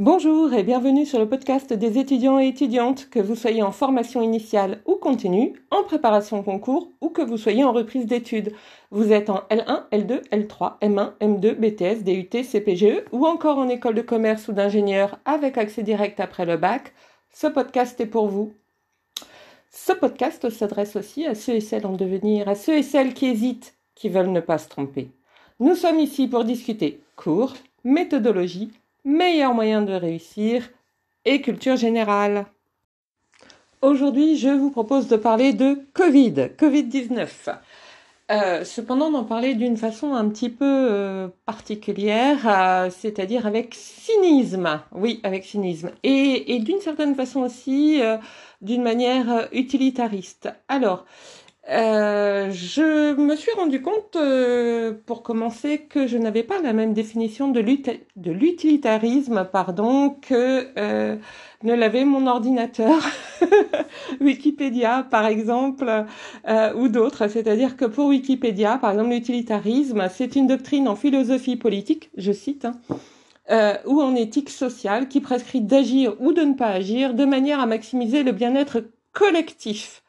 Bonjour et bienvenue sur le podcast des étudiants et étudiantes, que vous soyez en formation initiale ou continue, en préparation concours ou que vous soyez en reprise d'études. Vous êtes en L1, L2, L3, M1, M2, BTS, DUT, CPGE ou encore en école de commerce ou d'ingénieur avec accès direct après le bac. Ce podcast est pour vous. Ce podcast s'adresse aussi à ceux et celles en devenir, à ceux et celles qui hésitent, qui veulent ne pas se tromper. Nous sommes ici pour discuter cours, méthodologie, meilleur moyen de réussir et culture générale. Aujourd'hui, je vous propose de parler de Covid, Covid-19. Euh, cependant, d'en parler d'une façon un petit peu euh, particulière, euh, c'est-à-dire avec cynisme. Oui, avec cynisme. Et, et d'une certaine façon aussi, d'une manière utilitariste. Alors, euh, je me suis rendu compte, euh, pour commencer, que je n'avais pas la même définition de l'utilitarisme, pardon, que euh, ne l'avait mon ordinateur, Wikipédia, par exemple, ou d'autres. C'est-à-dire que pour Wikipédia, par exemple, l'utilitarisme, c'est une doctrine en philosophie politique, je cite, hein, ou en éthique sociale qui prescrit d'agir ou de ne pas agir de manière à maximiser le bien-être collectif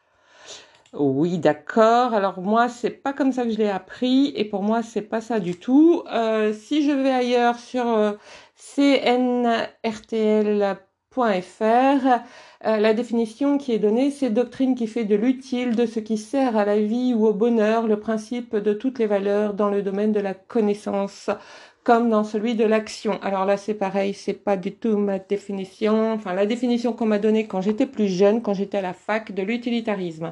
oui, d'accord. Alors moi, c'est pas comme ça que je l'ai appris et pour moi, c'est pas ça du tout. Euh, si je vais ailleurs sur euh, cnrtl.fr, euh, la définition qui est donnée, c'est doctrine qui fait de l'utile, de ce qui sert à la vie ou au bonheur, le principe de toutes les valeurs dans le domaine de la connaissance comme dans celui de l'action. Alors là, c'est pareil, c'est pas du tout ma définition, enfin la définition qu'on m'a donnée quand j'étais plus jeune, quand j'étais à la fac de l'utilitarisme.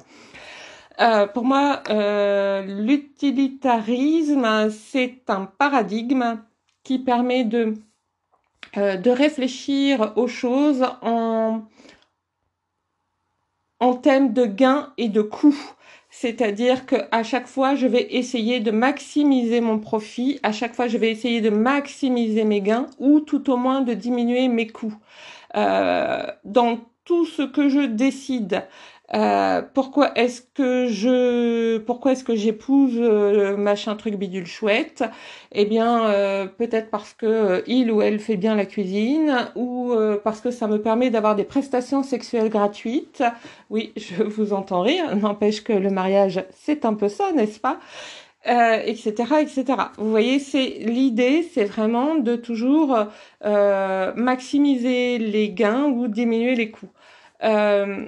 Euh, pour moi, euh, l'utilitarisme, c'est un paradigme qui permet de, euh, de réfléchir aux choses en, en thème de gain et de coût. C'est-à-dire qu'à chaque fois, je vais essayer de maximiser mon profit, à chaque fois, je vais essayer de maximiser mes gains ou tout au moins de diminuer mes coûts. dans tout ce que je décide, euh, pourquoi est-ce que je pourquoi est-ce que j'épouse euh, machin truc bidule chouette? Eh bien euh, peut-être parce que il ou elle fait bien la cuisine ou parce que ça me permet d'avoir des prestations sexuelles gratuites. Oui, je vous entends rire, n'empêche que le mariage c'est un peu ça, n'est-ce pas? Etc etc vous voyez c'est l'idée c'est vraiment de toujours maximiser les gains ou diminuer les coûts. Euh,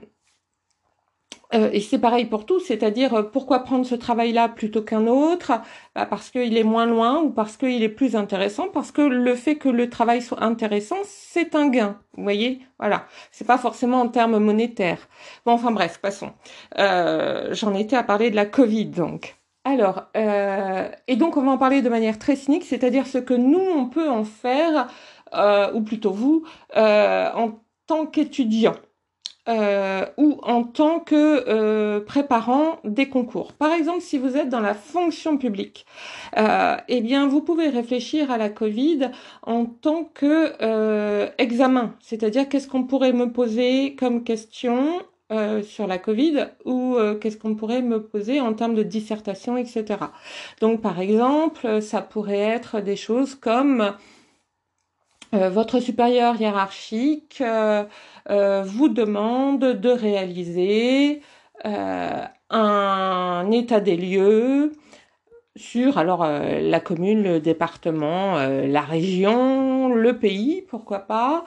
et c'est pareil pour tout, c'est-à-dire euh, pourquoi prendre ce travail-là plutôt qu'un autre? Bah Parce qu'il est moins loin ou parce qu'il est plus intéressant, parce que le fait que le travail soit intéressant, c'est un gain. Vous voyez? Voilà. C'est pas forcément en termes monétaires. Bon, enfin bref, passons. Euh, J'en étais à parler de la Covid, donc. Alors, euh, et donc on va en parler de manière très cynique, c'est-à-dire ce que nous, on peut en faire, ou plutôt vous, en tant qu'étudiant euh, ou en tant que euh, préparant des concours. Par exemple, si vous êtes dans la fonction publique, euh, eh bien, vous pouvez réfléchir à la Covid en tant que euh, examen, c'est-à-dire qu'est-ce qu'on pourrait me poser comme question euh, sur la Covid ou qu'est-ce qu'on pourrait me poser en termes de dissertation, etc. Donc, par exemple, ça pourrait être des choses comme euh, votre supérieur hiérarchique euh, euh, vous demande de réaliser un état des lieux sur alors la commune, le département, la région, le pays, pourquoi pas,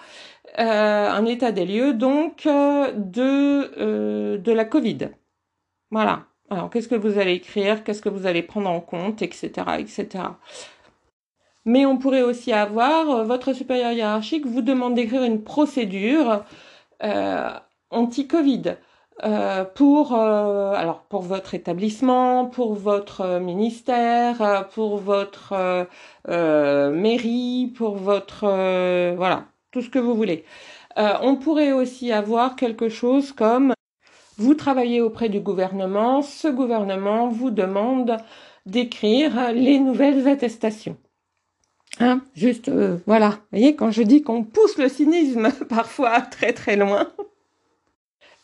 un état des lieux donc de de la Covid. Voilà. Alors qu'est-ce que vous allez écrire, qu'est-ce que vous allez prendre en compte, etc., etc. Mais on pourrait aussi avoir euh, votre supérieur hiérarchique vous demande d'écrire une procédure euh, anti-Covid. Euh, pour euh, alors pour votre établissement, pour votre ministère, pour votre mairie, pour votre voilà tout ce que vous voulez. on pourrait aussi avoir quelque chose comme vous travaillez auprès du gouvernement, ce gouvernement vous demande d'écrire les nouvelles attestations. Hein, juste, euh, voilà. Vous voyez, quand je dis qu'on pousse le cynisme parfois très très loin.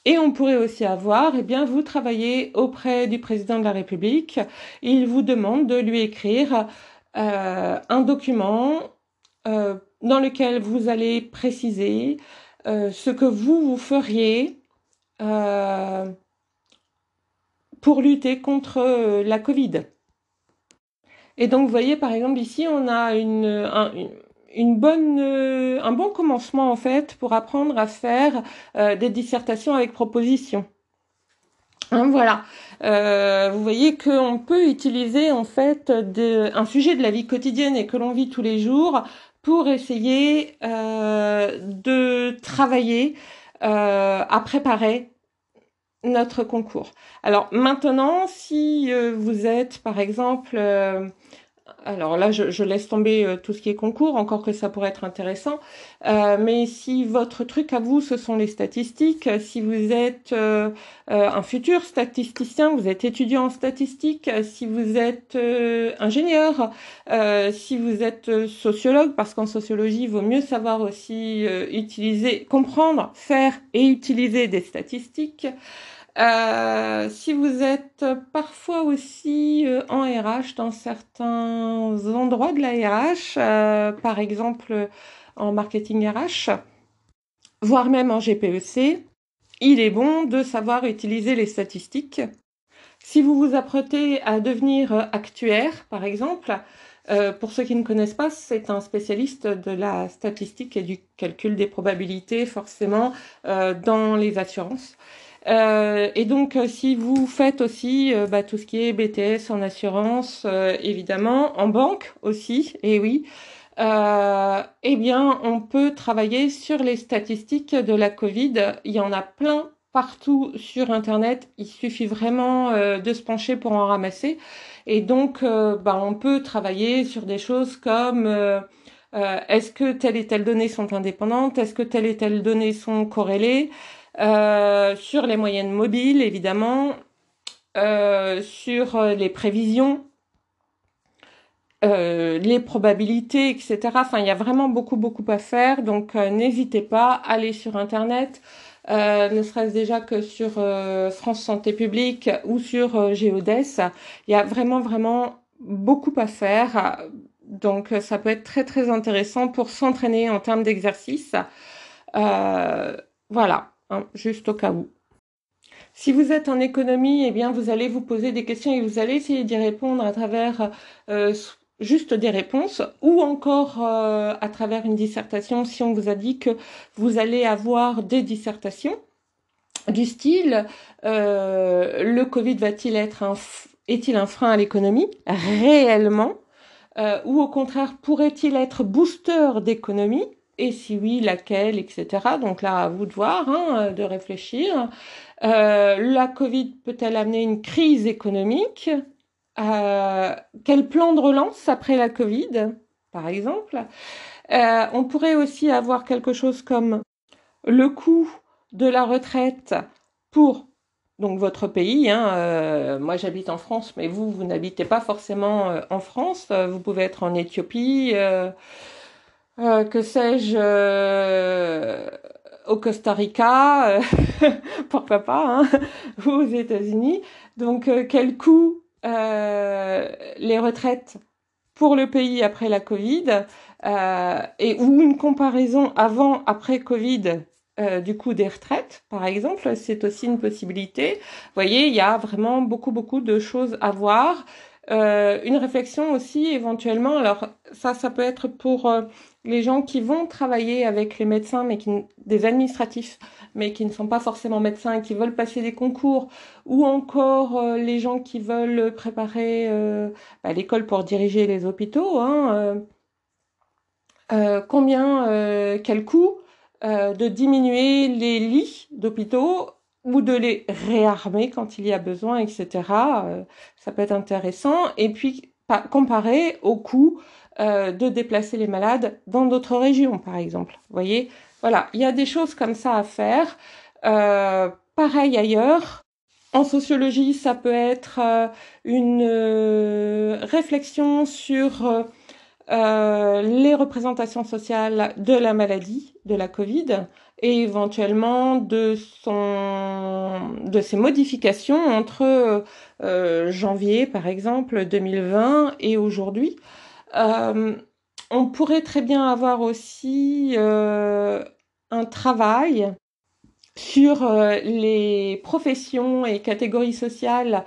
Et on pourrait aussi avoir, eh bien, vous travaillez auprès du président de la République. Il vous demande de lui écrire euh, un document euh, dans lequel vous allez préciser ce que vous, vous feriez pour lutter contre la Covid. Et donc, vous voyez, par exemple, ici, on a une, une, bonne, euh, un bon commencement, en fait, pour apprendre à faire euh, des dissertations avec proposition. Hein, voilà. Euh, vous voyez qu'on peut utiliser, en fait, un sujet de la vie quotidienne et que l'on vit tous les jours pour essayer de travailler à préparer notre concours. Alors maintenant, si vous êtes par exemple alors là, je, laisse tomber euh, tout ce qui est concours, encore que ça pourrait être intéressant. Euh, mais si votre truc à vous, ce sont les statistiques, si vous êtes euh, un futur statisticien, vous êtes étudiant en statistique, si vous êtes ingénieur, si vous êtes sociologue, parce qu'en sociologie, il vaut mieux savoir aussi utiliser, comprendre, faire et utiliser des statistiques. Euh, si vous êtes parfois aussi euh, en RH dans certains endroits de la RH, euh, par exemple en marketing RH, voire même en GPEC, il est bon de savoir utiliser les statistiques. Si vous vous apprêtez à devenir actuaire, par exemple, pour ceux qui ne connaissent pas, c'est un spécialiste de la statistique et du calcul des probabilités, forcément, dans les assurances. Euh, et donc, euh, si vous faites aussi euh, bah, tout ce qui est BTS en assurance, évidemment, en banque aussi, et oui, eh bien, on peut travailler sur les statistiques de la Covid. Il y en a plein partout sur Internet. Il suffit vraiment de se pencher pour en ramasser. Et donc, bah, on peut travailler sur des choses comme est-ce que telle et telle donnée sont indépendantes? Est-ce que telle et telle donnée sont corrélées? Euh, sur les moyennes mobiles, évidemment, euh, sur euh, les prévisions, les probabilités, etc. Enfin, il y a vraiment beaucoup, beaucoup à faire. Donc, n'hésitez pas, allez sur Internet. ne serait-ce déjà que sur France Santé Publique ou sur Géodès. Il y a vraiment, vraiment beaucoup à faire. Donc, ça peut être très, très intéressant pour s'entraîner en termes d'exercice. voilà. Hein, juste au cas où. Si vous êtes en économie, eh bien, vous allez vous poser des questions et vous allez essayer d'y répondre à travers euh, juste des réponses ou encore euh, à travers une dissertation si on vous a dit que vous allez avoir des dissertations du style euh, le Covid va-t-il être un est-il un frein à l'économie réellement? Ou au contraire pourrait-il être booster d'économie? Et si oui, laquelle, etc. Donc là, à vous de voir, hein, de réfléchir. Euh, la Covid peut-elle amener une crise économique? Euh, Quel plan de relance après la Covid, par exemple? Euh, On pourrait aussi avoir quelque chose comme le coût de la retraite pour donc votre pays. Hein, moi, j'habite en France, mais vous, vous n'habitez pas forcément en France. Vous pouvez être en Éthiopie. Euh, que sais-je, euh, au Costa Rica, euh, pourquoi pas, hein, ou aux États-Unis. Donc, quel coût les retraites pour le pays après la Covid et ou une comparaison avant après Covid du coût des retraites, par exemple, c'est aussi une possibilité. Vous voyez, il y a vraiment beaucoup beaucoup de choses à voir. une réflexion aussi éventuellement. Alors ça, ça peut être pour les gens qui vont travailler avec les médecins, mais qui, des administratifs, mais qui ne sont pas forcément médecins et qui veulent passer des concours, ou encore euh, les gens qui veulent préparer euh, bah, l'école pour diriger les hôpitaux. Hein, euh, combien, quel coût de diminuer les lits d'hôpitaux ou de les réarmer quand il y a besoin, etc. ça peut être intéressant. Et puis comparer au coût euh, de déplacer les malades dans d'autres régions, par exemple. Vous voyez? Voilà, il y a des choses comme ça à faire. Euh, pareil ailleurs. En sociologie, ça peut être euh, une réflexion sur les représentations sociales de la maladie, de la Covid, et éventuellement de son de ses modifications entre janvier par exemple 2020 et aujourd'hui. Euh, on pourrait très bien avoir aussi un travail sur les professions et catégories sociales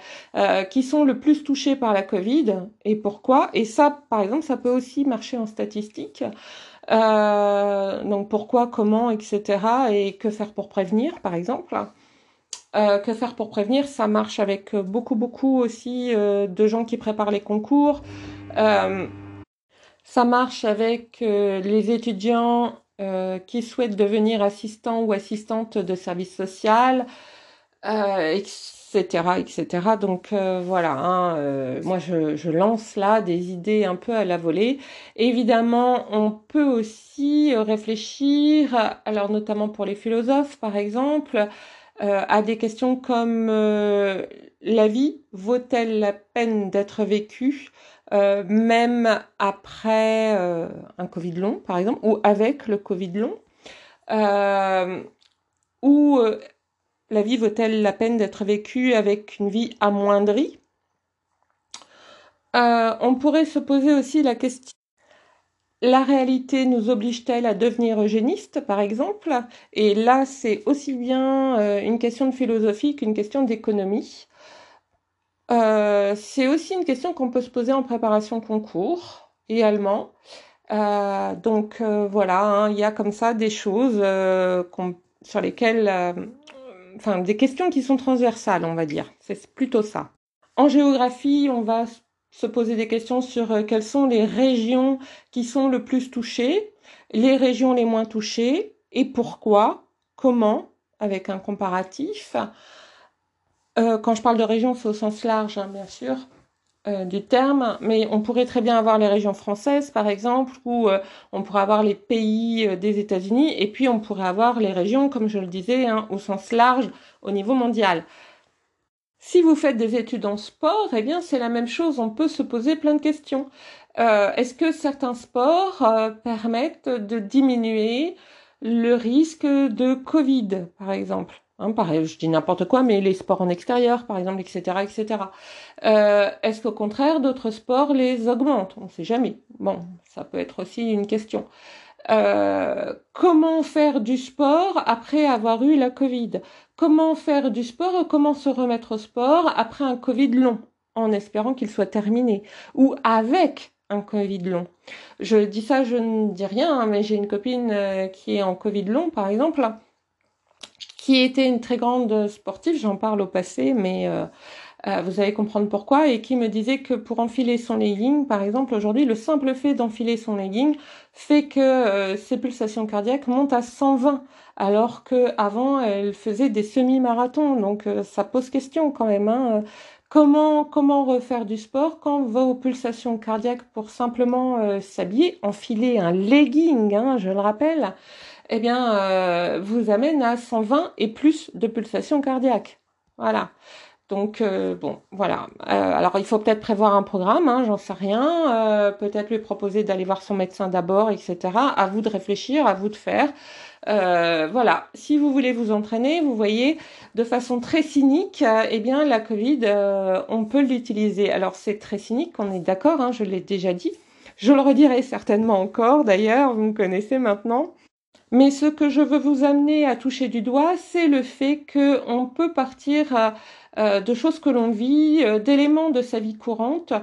qui sont le plus touchées par la Covid et pourquoi. Et ça, par exemple, ça peut aussi marcher en statistique. Euh, donc pourquoi, comment, etc. Et que faire pour prévenir, par exemple. Euh, que faire pour prévenir Ça marche avec beaucoup, beaucoup aussi euh, de gens qui préparent les concours. Ça marche avec les étudiants qui souhaitent devenir assistants ou assistantes de service social, etc., etc. Donc euh, voilà, hein, euh, moi je, je, lance là des idées un peu à la volée. Évidemment, on peut aussi réfléchir, alors notamment pour les philosophes par exemple, euh, à des questions comme la vie vaut-elle la peine d'être vécue? Même après un Covid long, par exemple, ou avec le Covid long, ou la vie vaut-elle la peine d'être vécue avec une vie amoindrie? Euh, On pourrait se poser aussi la question la réalité nous oblige-t-elle à devenir eugéniste, par exemple? Et là, c'est aussi bien euh, une question de philosophie qu'une question d'économie. Euh, c'est aussi une question qu'on peut se poser en préparation concours également. donc voilà, hein, il y a comme ça des choses sur lesquelles enfin des questions qui sont transversales, on va dire. C'est plutôt ça. En géographie, on va se poser des questions sur euh, quelles sont les régions qui sont le plus touchées, les régions les moins touchées et pourquoi, comment, avec un comparatif. Euh, quand je parle de régions, c'est au sens large, hein, bien sûr. Euh, du terme, mais on pourrait très bien avoir les régions françaises, par exemple, ou euh, on pourrait avoir les pays euh, des États-Unis, et puis on pourrait avoir les régions, comme je le disais, hein, au sens large, au niveau mondial. Si vous faites des études en sport, eh bien c'est la même chose, on peut se poser plein de questions. Est-ce que certains sports permettent de diminuer le risque de Covid, par exemple? Hein, pareil, je dis n'importe quoi, mais les sports en extérieur, par exemple, etc., etc. Euh, Est-ce qu'au contraire, d'autres sports les augmentent? On ne sait jamais. Bon, ça peut être aussi une question. Euh, comment faire du sport après avoir eu la Covid? Comment faire du sport Comment se remettre au sport après un Covid long, en espérant qu'il soit terminé? Ou avec un Covid long? Je dis ça, je ne dis rien, hein, mais j'ai une copine euh, qui est en Covid long, par exemple qui était une très grande sportive, j'en parle au passé, mais euh, euh, vous allez comprendre pourquoi, et qui me disait que pour enfiler son legging, par exemple, aujourd'hui, le simple fait d'enfiler son legging fait que euh, ses pulsations cardiaques montent à 120, alors que avant elle faisait des semi-marathons. Donc ça pose question quand même. Hein. Comment, comment refaire du sport quand vos pulsations cardiaques pour simplement s'habiller, enfiler un legging, hein, je le rappelle, eh bien, euh, vous amène à 120 et plus de pulsations cardiaques. Voilà. Donc euh, bon, voilà. Euh, alors il faut peut-être prévoir un programme, hein, j'en sais rien. peut-être lui proposer d'aller voir son médecin d'abord, etc. À vous de réfléchir, à vous de faire. voilà. Si vous voulez vous entraîner, vous voyez, de façon très cynique, eh bien la Covid, on peut l'utiliser. Alors c'est très cynique, on est d'accord. Hein, je l'ai déjà dit. Je le redirai certainement encore. D'ailleurs, vous me connaissez maintenant. Mais ce que je veux vous amener à toucher du doigt, c'est le fait qu'on peut partir euh, de choses que l'on vit, euh, d'éléments de sa vie courante,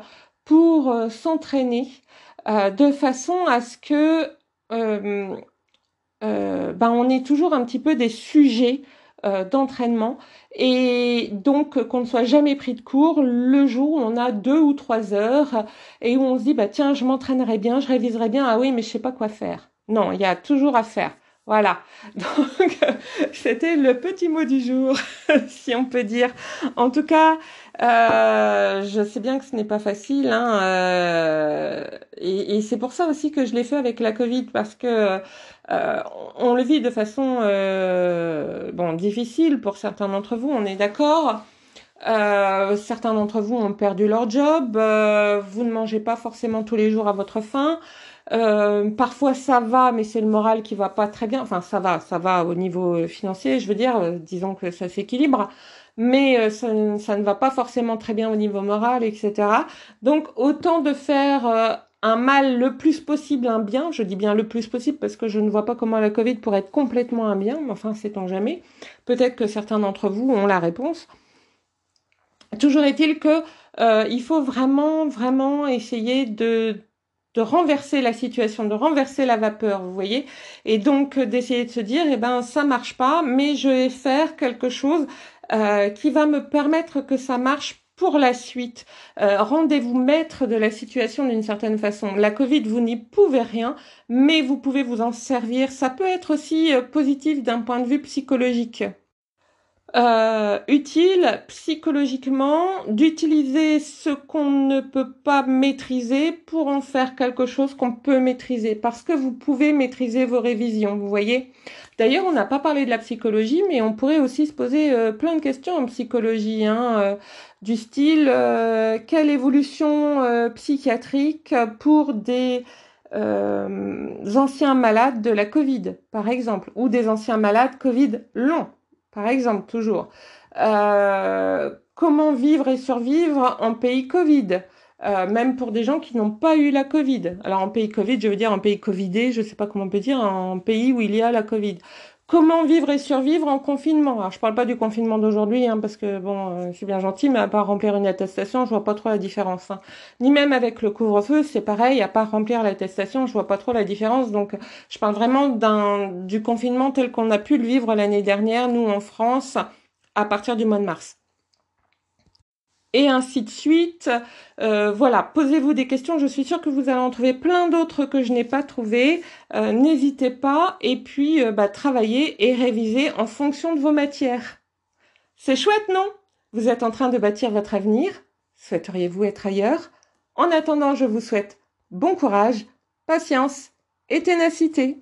pour euh, s'entraîner de façon à ce que ben on ait toujours un petit peu des sujets d'entraînement et donc qu'on ne soit jamais pris de cours le jour où on a deux ou trois heures et où on se dit bah tiens je m'entraînerai bien, je réviserai bien, ah oui mais je sais pas quoi faire. Non, il y a toujours à faire. Voilà. Donc, c'était le petit mot du jour, si on peut dire. En tout cas, euh, je sais bien que ce n'est pas facile, hein, euh, et, c'est pour ça aussi que je l'ai fait avec la Covid, parce que euh, on le vit de façon bon difficile pour certains d'entre vous, on est d'accord. Certains d'entre vous ont perdu leur job, vous ne mangez pas forcément tous les jours à votre faim. Euh, parfois ça va, mais c'est le moral qui va pas très bien. Enfin, ça va, ça va au niveau euh, financier, je veux dire, euh, disons que ça s'équilibre, mais ça, ça, ne va pas forcément très bien au niveau moral, etc. Donc, autant de faire un mal le plus possible un bien. Je dis bien le plus possible parce que je ne vois pas comment la Covid pourrait être complètement un bien, mais enfin, sait-on jamais. Peut-être que certains d'entre vous ont la réponse. Toujours est-il que euh, il faut vraiment, vraiment essayer de de renverser la situation, de renverser la vapeur, vous voyez, et donc euh, d'essayer de se dire, eh ben ça marche pas, mais je vais faire quelque chose euh, qui va me permettre que ça marche pour la suite. Euh, rendez-vous maître de la situation d'une certaine façon. La Covid, vous n'y pouvez rien, mais vous pouvez vous en servir. Ça peut être aussi positif d'un point de vue psychologique euh, utile psychologiquement d'utiliser ce qu'on ne peut pas maîtriser pour en faire quelque chose qu'on peut maîtriser parce que vous pouvez maîtriser vos révisions, vous voyez. D'ailleurs, on n'a pas parlé de la psychologie, mais on pourrait aussi se poser euh, plein de questions en psychologie, hein, euh, du style euh, quelle évolution psychiatrique pour des anciens malades de la Covid, par exemple, ou des anciens malades Covid longs par exemple, toujours. Euh, comment vivre et survivre en pays Covid? Euh, même pour des gens qui n'ont pas eu la Covid. Alors en pays Covid, je veux dire en pays Covidé, je ne sais pas comment on peut dire, en pays où il y a la Covid. Comment vivre et survivre en confinement Alors je parle pas du confinement d'aujourd'hui, hein, parce que bon, euh, c'est bien gentil, mais à part remplir une attestation, je vois pas trop la différence. Hein. Ni même avec le couvre-feu, c'est pareil, à part remplir l'attestation, je vois pas trop la différence. Donc je parle vraiment du confinement tel qu'on a pu le vivre l'année dernière, nous en France, à partir du mois de mars et ainsi de suite. Euh, voilà, posez-vous des questions. Je suis sûre que vous allez en trouver plein d'autres que je n'ai pas trouvées. Euh, n'hésitez pas et puis euh, bah, travaillez et révisez en fonction de vos matières. C'est chouette, non? Vous êtes en train de bâtir votre avenir. Souhaiteriez-vous être ailleurs? En attendant, je vous souhaite bon courage, patience et ténacité.